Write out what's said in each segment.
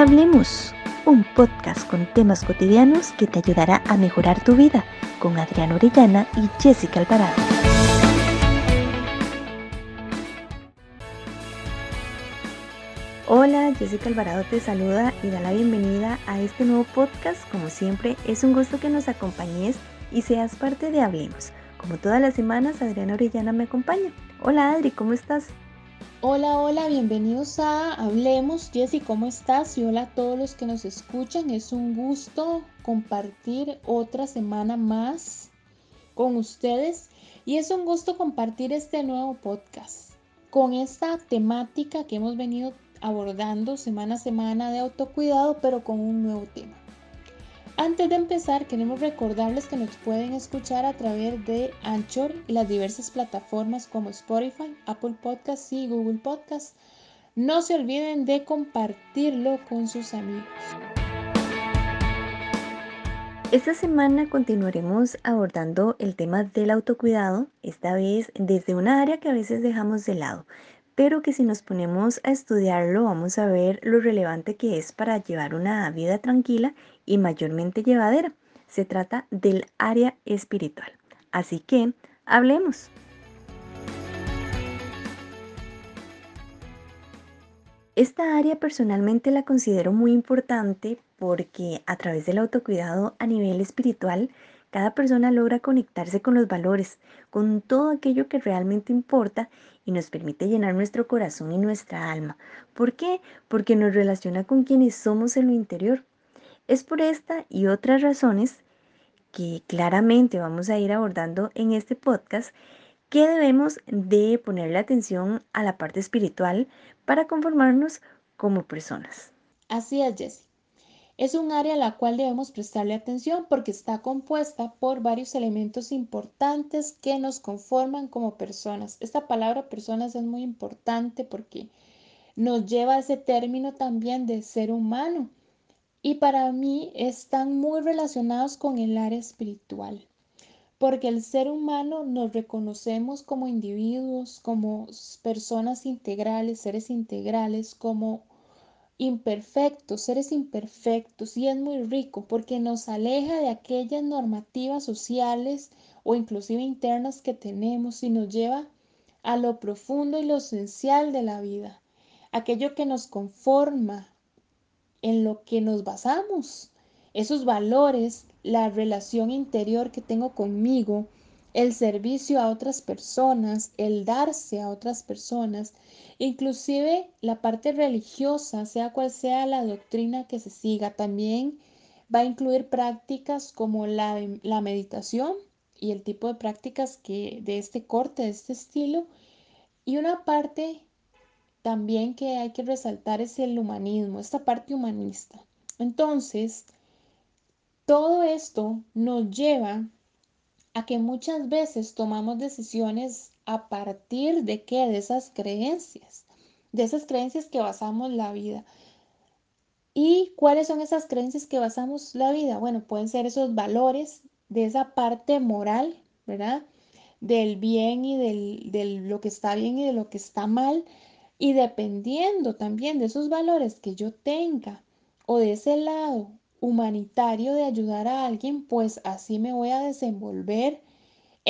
Hablemos, un podcast con temas cotidianos que te ayudará a mejorar tu vida con Adriana Orellana y Jessica Alvarado. Hola, Jessica Alvarado te saluda y da la bienvenida a este nuevo podcast. Como siempre, es un gusto que nos acompañes y seas parte de Hablemos. Como todas las semanas, Adriana Orellana me acompaña. Hola Adri, ¿cómo estás? Hola, hola, bienvenidos a Hablemos. Jessy, ¿cómo estás? Y hola a todos los que nos escuchan. Es un gusto compartir otra semana más con ustedes y es un gusto compartir este nuevo podcast con esta temática que hemos venido abordando semana a semana de autocuidado, pero con un nuevo tema. Antes de empezar, queremos recordarles que nos pueden escuchar a través de Anchor y las diversas plataformas como Spotify, Apple Podcasts y Google Podcasts. No se olviden de compartirlo con sus amigos. Esta semana continuaremos abordando el tema del autocuidado, esta vez desde una área que a veces dejamos de lado, pero que si nos ponemos a estudiarlo vamos a ver lo relevante que es para llevar una vida tranquila y mayormente llevadera. Se trata del área espiritual. Así que, hablemos. Esta área personalmente la considero muy importante porque a través del autocuidado a nivel espiritual, cada persona logra conectarse con los valores, con todo aquello que realmente importa y nos permite llenar nuestro corazón y nuestra alma. ¿Por qué? Porque nos relaciona con quienes somos en lo interior. Es por esta y otras razones que claramente vamos a ir abordando en este podcast que debemos de ponerle atención a la parte espiritual para conformarnos como personas. Así es, Jessie. Es un área a la cual debemos prestarle atención porque está compuesta por varios elementos importantes que nos conforman como personas. Esta palabra personas es muy importante porque nos lleva a ese término también de ser humano y para mí están muy relacionados con el área espiritual, porque el ser humano nos reconocemos como individuos, como personas integrales, seres integrales, como imperfectos, seres imperfectos, y es muy rico porque nos aleja de aquellas normativas sociales o inclusive internas que tenemos y nos lleva a lo profundo y lo esencial de la vida, aquello que nos conforma, en lo que nos basamos, esos valores, la relación interior que tengo conmigo, el servicio a otras personas, el darse a otras personas, inclusive la parte religiosa, sea cual sea la doctrina que se siga, también va a incluir prácticas como la, meditación y el tipo de prácticas que de este corte, de este estilo, y una parte también que hay que resaltar es el humanismo, esta parte humanista. Entonces, todo esto nos lleva a que muchas veces tomamos decisiones a partir de qué? De esas creencias, de esas creencias que basamos la vida. ¿Y cuáles son esas creencias que basamos la vida? Bueno, pueden ser esos valores de esa parte moral, ¿verdad? Del bien y del, de lo que está bien y de lo que está mal, y dependiendo también de esos valores que yo tenga o de ese lado humanitario de ayudar a alguien, pues así me voy a desenvolver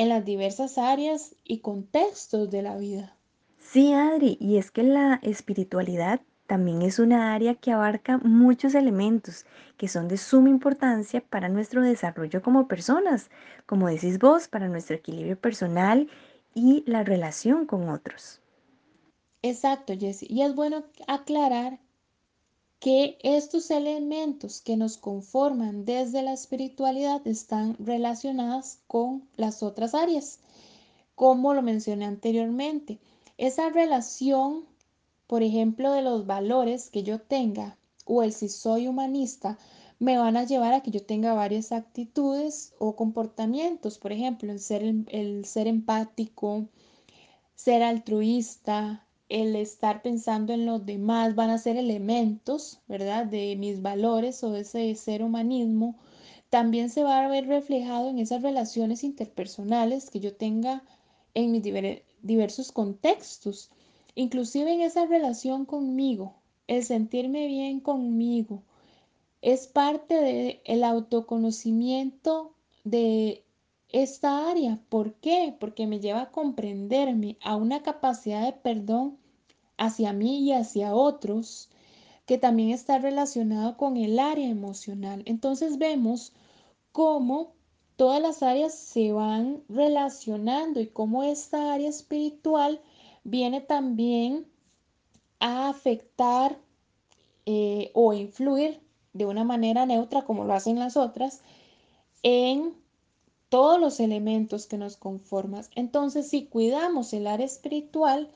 en las diversas áreas y contextos de la vida. Sí, Adri, y es que la espiritualidad también es una área que abarca muchos elementos que son de suma importancia para nuestro desarrollo como personas, como decís vos, para nuestro equilibrio personal y la relación con otros. Exacto, Jesse. Y es bueno aclarar que estos elementos que nos conforman desde la espiritualidad están relacionadas con las otras áreas, como lo mencioné anteriormente. Esa relación, por ejemplo, de los valores que yo tenga o el si soy humanista, me van a llevar a que yo tenga varias actitudes o comportamientos, por ejemplo, el ser, el ser empático, ser altruista, el estar pensando en los demás van a ser elementos, ¿verdad? De mis valores o de ese ser humanismo. También se va a ver reflejado en esas relaciones interpersonales que yo tenga en mis diversos contextos, inclusive en esa relación conmigo, el sentirme bien conmigo, es parte del autoconocimiento de esta área. ¿Por qué? Porque me lleva a comprenderme, a una capacidad de perdón hacia mí y hacia otros, que también está relacionado con el área emocional. Entonces vemos cómo todas las áreas se van relacionando y cómo esta área espiritual viene también a afectar eh, o influir de una manera neutra, como lo hacen las otras, en todos los elementos que nos conforman. Entonces, si cuidamos el área espiritual,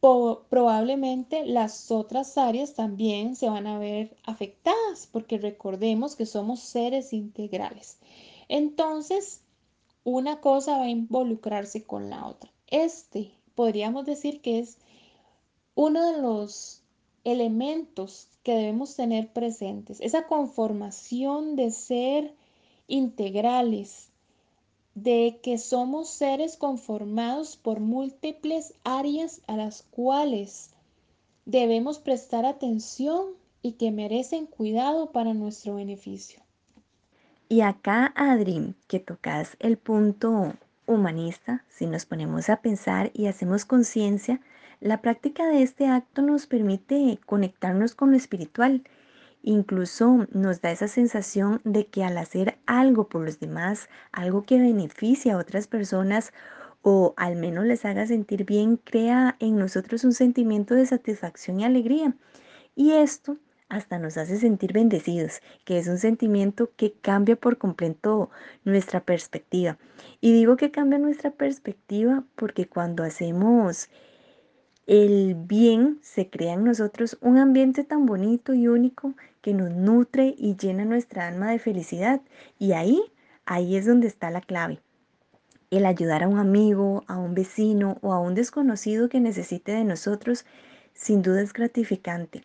probablemente las otras áreas también se van a ver afectadas, porque recordemos que somos seres integrales. Entonces, una cosa va a involucrarse con la otra. Este podríamos decir que es uno de los elementos que debemos tener presentes, esa conformación de ser integrales, de que somos seres conformados por múltiples áreas a las cuales debemos prestar atención y que merecen cuidado para nuestro beneficio. Y acá, Adri, que tocas el punto humanista, si nos ponemos a pensar y hacemos conciencia, la práctica de este acto nos permite conectarnos con lo espiritual. Incluso nos da esa sensación de que al hacer algo por los demás, algo que beneficia a otras personas o al menos les haga sentir bien, crea en nosotros un sentimiento de satisfacción y alegría. Y esto hasta nos hace sentir bendecidos, que es un sentimiento que cambia por completo nuestra perspectiva. Y digo que cambia nuestra perspectiva porque cuando hacemos el bien, se crea en nosotros un ambiente tan bonito y único que nos nutre y llena nuestra alma de felicidad. Y ahí, ahí es donde está la clave. El ayudar a un amigo, a un vecino o a un desconocido que necesite de nosotros, sin duda es gratificante.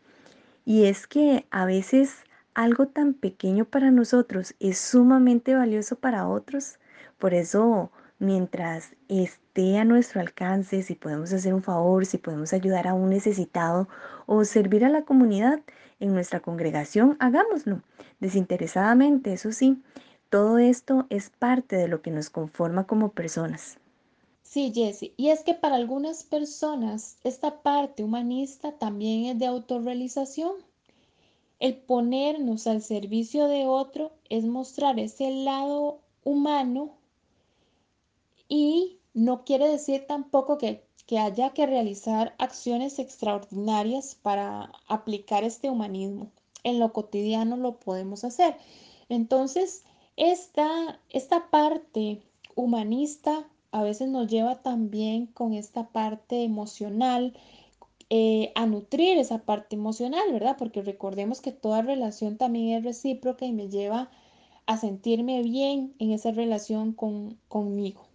Y es que a veces algo tan pequeño para nosotros es sumamente valioso para otros. Por eso, mientras a nuestro alcance, si podemos hacer un favor, si podemos ayudar a un necesitado o servir a la comunidad en nuestra congregación, hagámoslo. Desinteresadamente, eso sí, todo esto es parte de lo que nos conforma como personas. Sí, Jesse, y es que para algunas personas esta parte humanista también es de autorrealización. El ponernos al servicio de otro es mostrar ese lado humano y no quiere decir tampoco que, haya que realizar acciones extraordinarias para aplicar este humanismo. En lo cotidiano lo podemos hacer. Entonces, esta, esta parte humanista a veces nos lleva también con esta parte emocional, eh, a nutrir esa parte emocional, ¿verdad? Porque recordemos que toda relación también es recíproca y me lleva a sentirme bien en esa relación con, conmigo.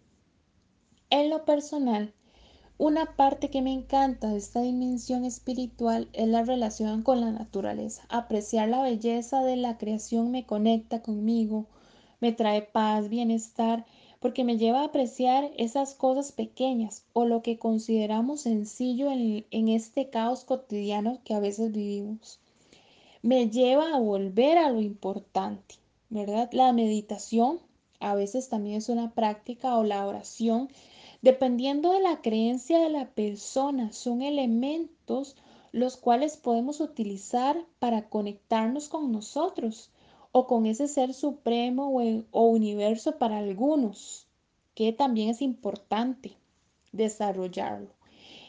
En lo personal, una parte que me encanta de esta dimensión espiritual es la relación con la naturaleza. Apreciar la belleza de la creación me conecta conmigo, me trae paz, bienestar porque me lleva a apreciar esas cosas pequeñas o lo que consideramos sencillo en, en este caos cotidiano que a veces vivimos. Me lleva a volver a lo importante, ¿verdad? La meditación a veces también es una práctica o la oración, dependiendo de la creencia de la persona, son elementos los cuales podemos utilizar para conectarnos con nosotros o con ese ser supremo o, universo para algunos, que también es importante desarrollarlo.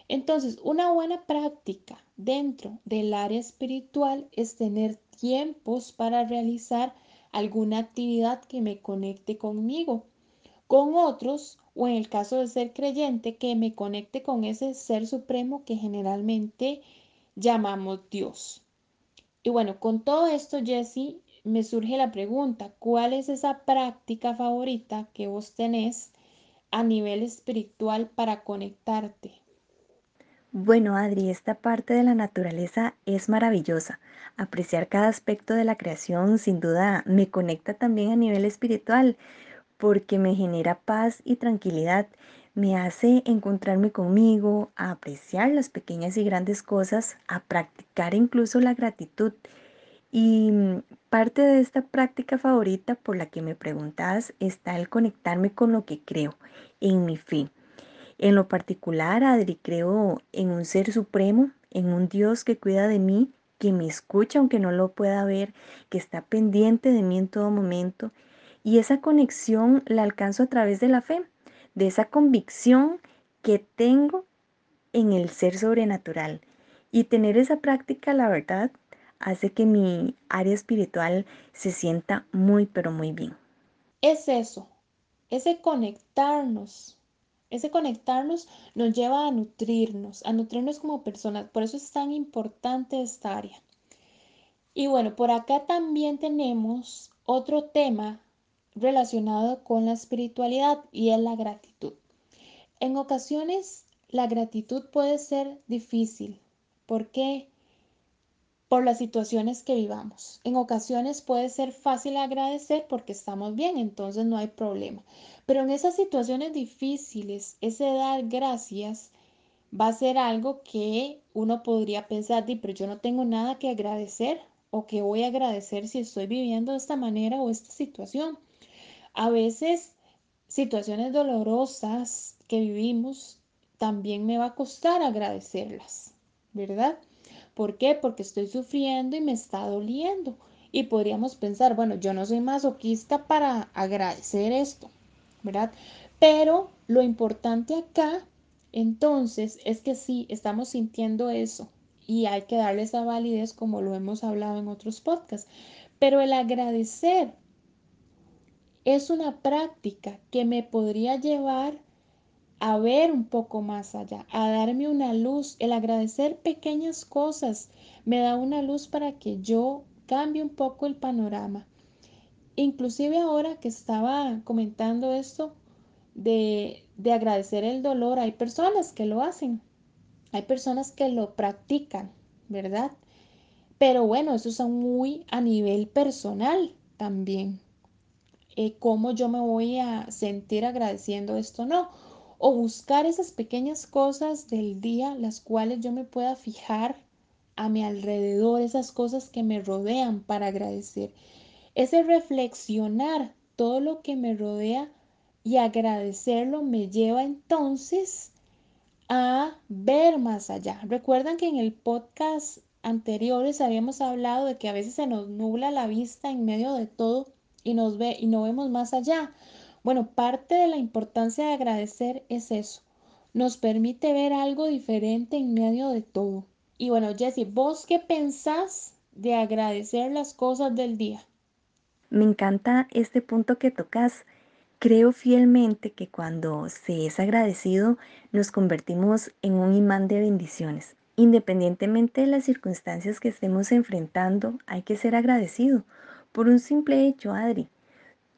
Entonces, una buena práctica dentro del área espiritual es tener tiempos para realizar alguna actividad que me conecte conmigo, con otros, o en el caso de ser creyente, que me conecte con ese ser supremo que generalmente llamamos Dios. Y bueno, con todo esto, Jesse, me surge la pregunta, ¿cuál es esa práctica favorita que vos tenés a nivel espiritual para conectarte? Bueno, Adri, esta parte de la naturaleza es maravillosa. Apreciar cada aspecto de la creación sin duda me conecta también a nivel espiritual porque me genera paz y tranquilidad. me hace encontrarme conmigo, a apreciar las pequeñas y grandes cosas, a practicar incluso la gratitud. Y mm, parte de esta práctica favorita por la que me preguntas está el conectarme con lo que creo, en mi fe. En lo particular, Adri, creo en un ser supremo, en un Dios que cuida de mí, que me escucha aunque no lo pueda ver, que está pendiente de mí en todo momento. Y esa conexión la alcanzo a través de la fe, de esa convicción que tengo en el ser sobrenatural. Y tener esa práctica, la verdad, hace que mi área espiritual se sienta muy, pero muy bien. Es eso, ese conectarnos ese conectarnos nos lleva a nutrirnos, a nutrirnos como personas. Por eso es tan importante esta área. Y bueno, por acá también tenemos otro tema relacionado con la espiritualidad y es la gratitud. En ocasiones la gratitud puede ser difícil. ¿Por qué? por las situaciones que vivamos. En ocasiones puede ser fácil agradecer porque estamos bien, entonces no hay problema. Pero en esas situaciones difíciles, ese dar gracias va a ser algo que uno podría pensar, pero yo no tengo nada que agradecer o que voy a agradecer si estoy viviendo de esta manera o esta situación. A veces situaciones dolorosas que vivimos también me va a costar agradecerlas, ¿verdad? ¿Por qué? Porque estoy sufriendo y me está doliendo. Y podríamos pensar, bueno, yo no soy masoquista para agradecer esto, ¿verdad? Pero lo importante acá, entonces, es que sí, estamos sintiendo eso y hay que darle esa validez como lo hemos hablado en otros podcasts. Pero el agradecer es una práctica que me podría llevar a ver un poco más allá, a darme una luz. El agradecer pequeñas cosas me da una luz para que yo cambie un poco el panorama. Inclusive ahora que estaba comentando esto de, de agradecer el dolor, hay personas que lo hacen, hay personas que lo practican, ¿verdad? Pero bueno, eso es muy a nivel personal también. Eh, ¿Cómo yo me voy a sentir agradeciendo esto? No o buscar esas pequeñas cosas del día, las cuales yo me pueda fijar a mi alrededor, esas cosas que me rodean para agradecer. Ese reflexionar todo lo que me rodea y agradecerlo me lleva entonces a ver más allá. Recuerdan que en el podcast anteriores habíamos hablado de que a veces se nos nubla la vista en medio de todo y nos ve y no vemos más allá. Bueno, parte de la importancia de agradecer es eso. Nos permite ver algo diferente en medio de todo. Y bueno, Jessie, ¿vos qué pensás de agradecer las cosas del día? Me encanta este punto que tocas. Creo fielmente que cuando se es agradecido nos convertimos en un imán de bendiciones. Independientemente de las circunstancias que estemos enfrentando, hay que ser agradecido por un simple hecho, Adri.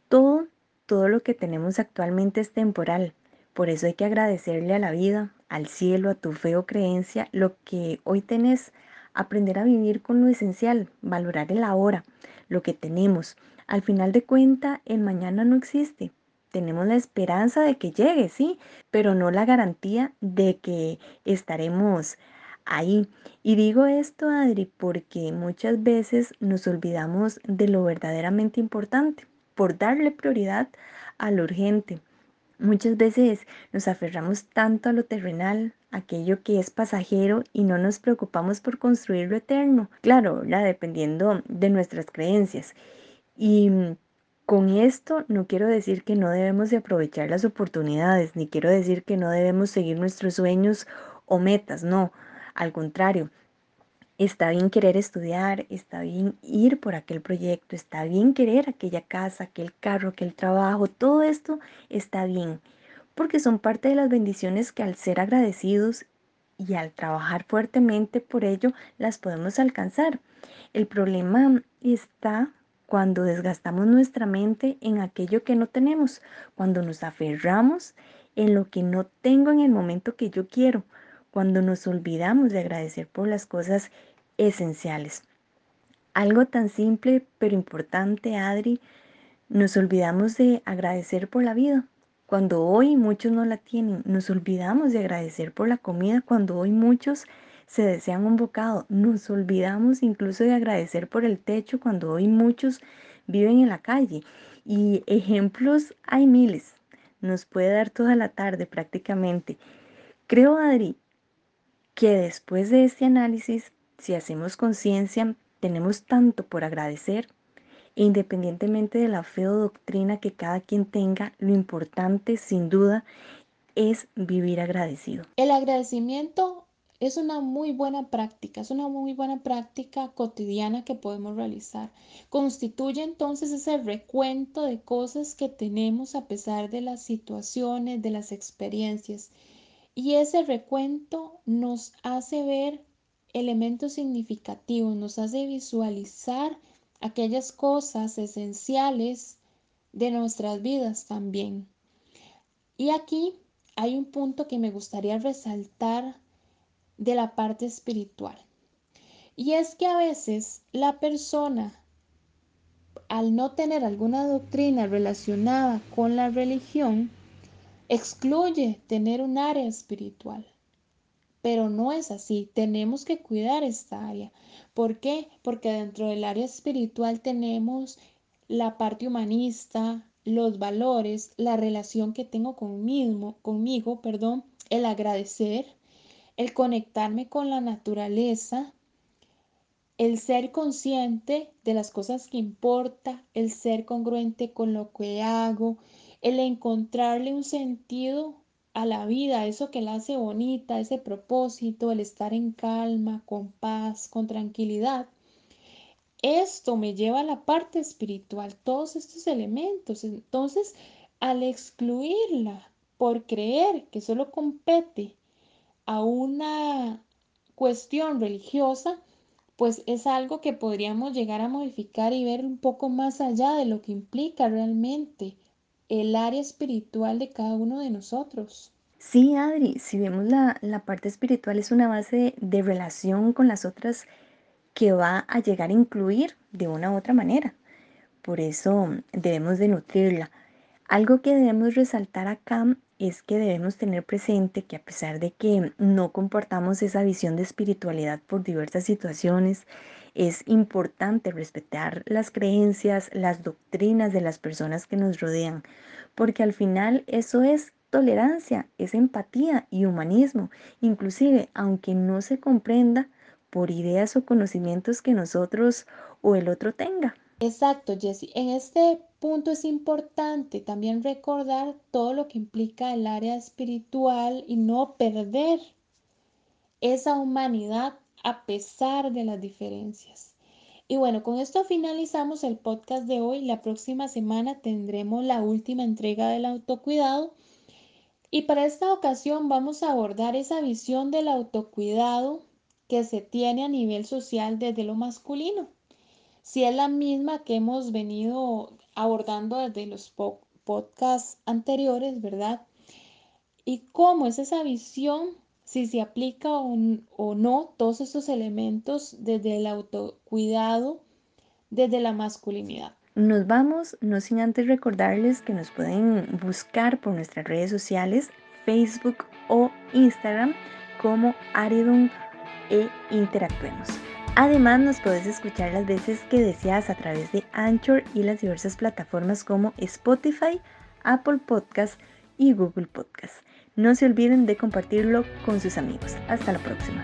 Todo todo lo que tenemos actualmente es temporal. Por eso hay que agradecerle a la vida, al cielo, a tu fe o creencia, lo que hoy tenés. Aprender a vivir con lo esencial, valorar el ahora, lo que tenemos. Al final de cuenta, el mañana no existe. Tenemos la esperanza de que llegue, sí, pero no la garantía de que estaremos ahí. Y digo esto, Adri, porque muchas veces nos olvidamos de lo verdaderamente importante por darle prioridad a lo urgente. Muchas veces nos aferramos tanto a lo terrenal, aquello que es pasajero y no nos preocupamos por construir lo eterno. Claro, la dependiendo de nuestras creencias. Y con esto no quiero decir que no debemos de aprovechar las oportunidades, ni quiero decir que no debemos seguir nuestros sueños o metas, no, al contrario, Está bien querer estudiar, está bien ir por aquel proyecto, está bien querer aquella casa, aquel carro, aquel trabajo, todo esto está bien, porque son parte de las bendiciones que al ser agradecidos y al trabajar fuertemente por ello las podemos alcanzar. El problema está cuando desgastamos nuestra mente en aquello que no tenemos, cuando nos aferramos en lo que no tengo en el momento que yo quiero, cuando nos olvidamos de agradecer por las cosas esenciales. Algo tan simple pero importante, Adri, nos olvidamos de agradecer por la vida, cuando hoy muchos no la tienen. Nos olvidamos de agradecer por la comida cuando hoy muchos se desean un bocado. Nos olvidamos incluso de agradecer por el techo cuando hoy muchos viven en la calle. Y ejemplos hay miles. Nos puede dar toda la tarde prácticamente. Creo, Adri, que después de este análisis, si hacemos conciencia, tenemos tanto por agradecer e independientemente de la fe o doctrina que cada quien tenga, lo importante sin duda es vivir agradecido. El agradecimiento es una muy buena práctica, es una muy buena práctica cotidiana que podemos realizar. Constituye entonces ese recuento de cosas que tenemos a pesar de las situaciones, de las experiencias. Y ese recuento nos hace ver elementos significativos, nos hace visualizar aquellas cosas esenciales de nuestras vidas también. Y aquí hay un punto que me gustaría resaltar de la parte espiritual. Y es que a veces la persona, al no tener alguna doctrina relacionada con la religión, excluye tener un área espiritual. Pero no es así, tenemos que cuidar esta área. ¿Por qué? Porque dentro del área espiritual tenemos la parte humanista, los valores, la relación que tengo conmigo, conmigo, perdón, el agradecer, el conectarme con la naturaleza, el ser consciente de las cosas que importa, el ser congruente con lo que hago, el encontrarle un sentido a la vida, eso que la hace bonita, ese propósito, el estar en calma, con paz, con tranquilidad. Esto me lleva a la parte espiritual, todos estos elementos. Entonces, al excluirla por creer que solo compete a una cuestión religiosa, pues es algo que podríamos llegar a modificar y ver un poco más allá de lo que implica realmente el área espiritual de cada uno de nosotros. Sí, Adri, si vemos la, parte espiritual es una base de relación con las otras que va a llegar a incluir de una u otra manera. Por eso debemos de nutrirla. Algo que debemos resaltar acá es que debemos tener presente que a pesar de que no comportamos esa visión de espiritualidad por diversas situaciones, es importante respetar las creencias, las doctrinas de las personas que nos rodean, porque al final eso es tolerancia, es empatía y humanismo, inclusive aunque no se comprenda por ideas o conocimientos que nosotros o el otro tenga. Exacto, Jessie. En este punto es importante también recordar todo lo que implica el área espiritual y no perder esa humanidad a pesar de las diferencias. Y bueno, con esto finalizamos el podcast de hoy. La próxima semana tendremos la última entrega del autocuidado. Y para esta ocasión vamos a abordar esa visión del autocuidado que se tiene a nivel social desde lo masculino. Si es la misma que hemos venido abordando desde los podcasts anteriores, ¿verdad? Y cómo es esa visión si se aplica o, no todos estos elementos desde el autocuidado, desde la masculinidad. Nos vamos, no sin antes recordarles que nos pueden buscar por nuestras redes sociales, Facebook o Instagram como Aridon e Interactuemos. Además nos puedes escuchar las veces que deseas a través de Anchor y las diversas plataformas como Spotify, Apple Podcast y Google Podcast. No se olviden de compartirlo con sus amigos. Hasta la próxima.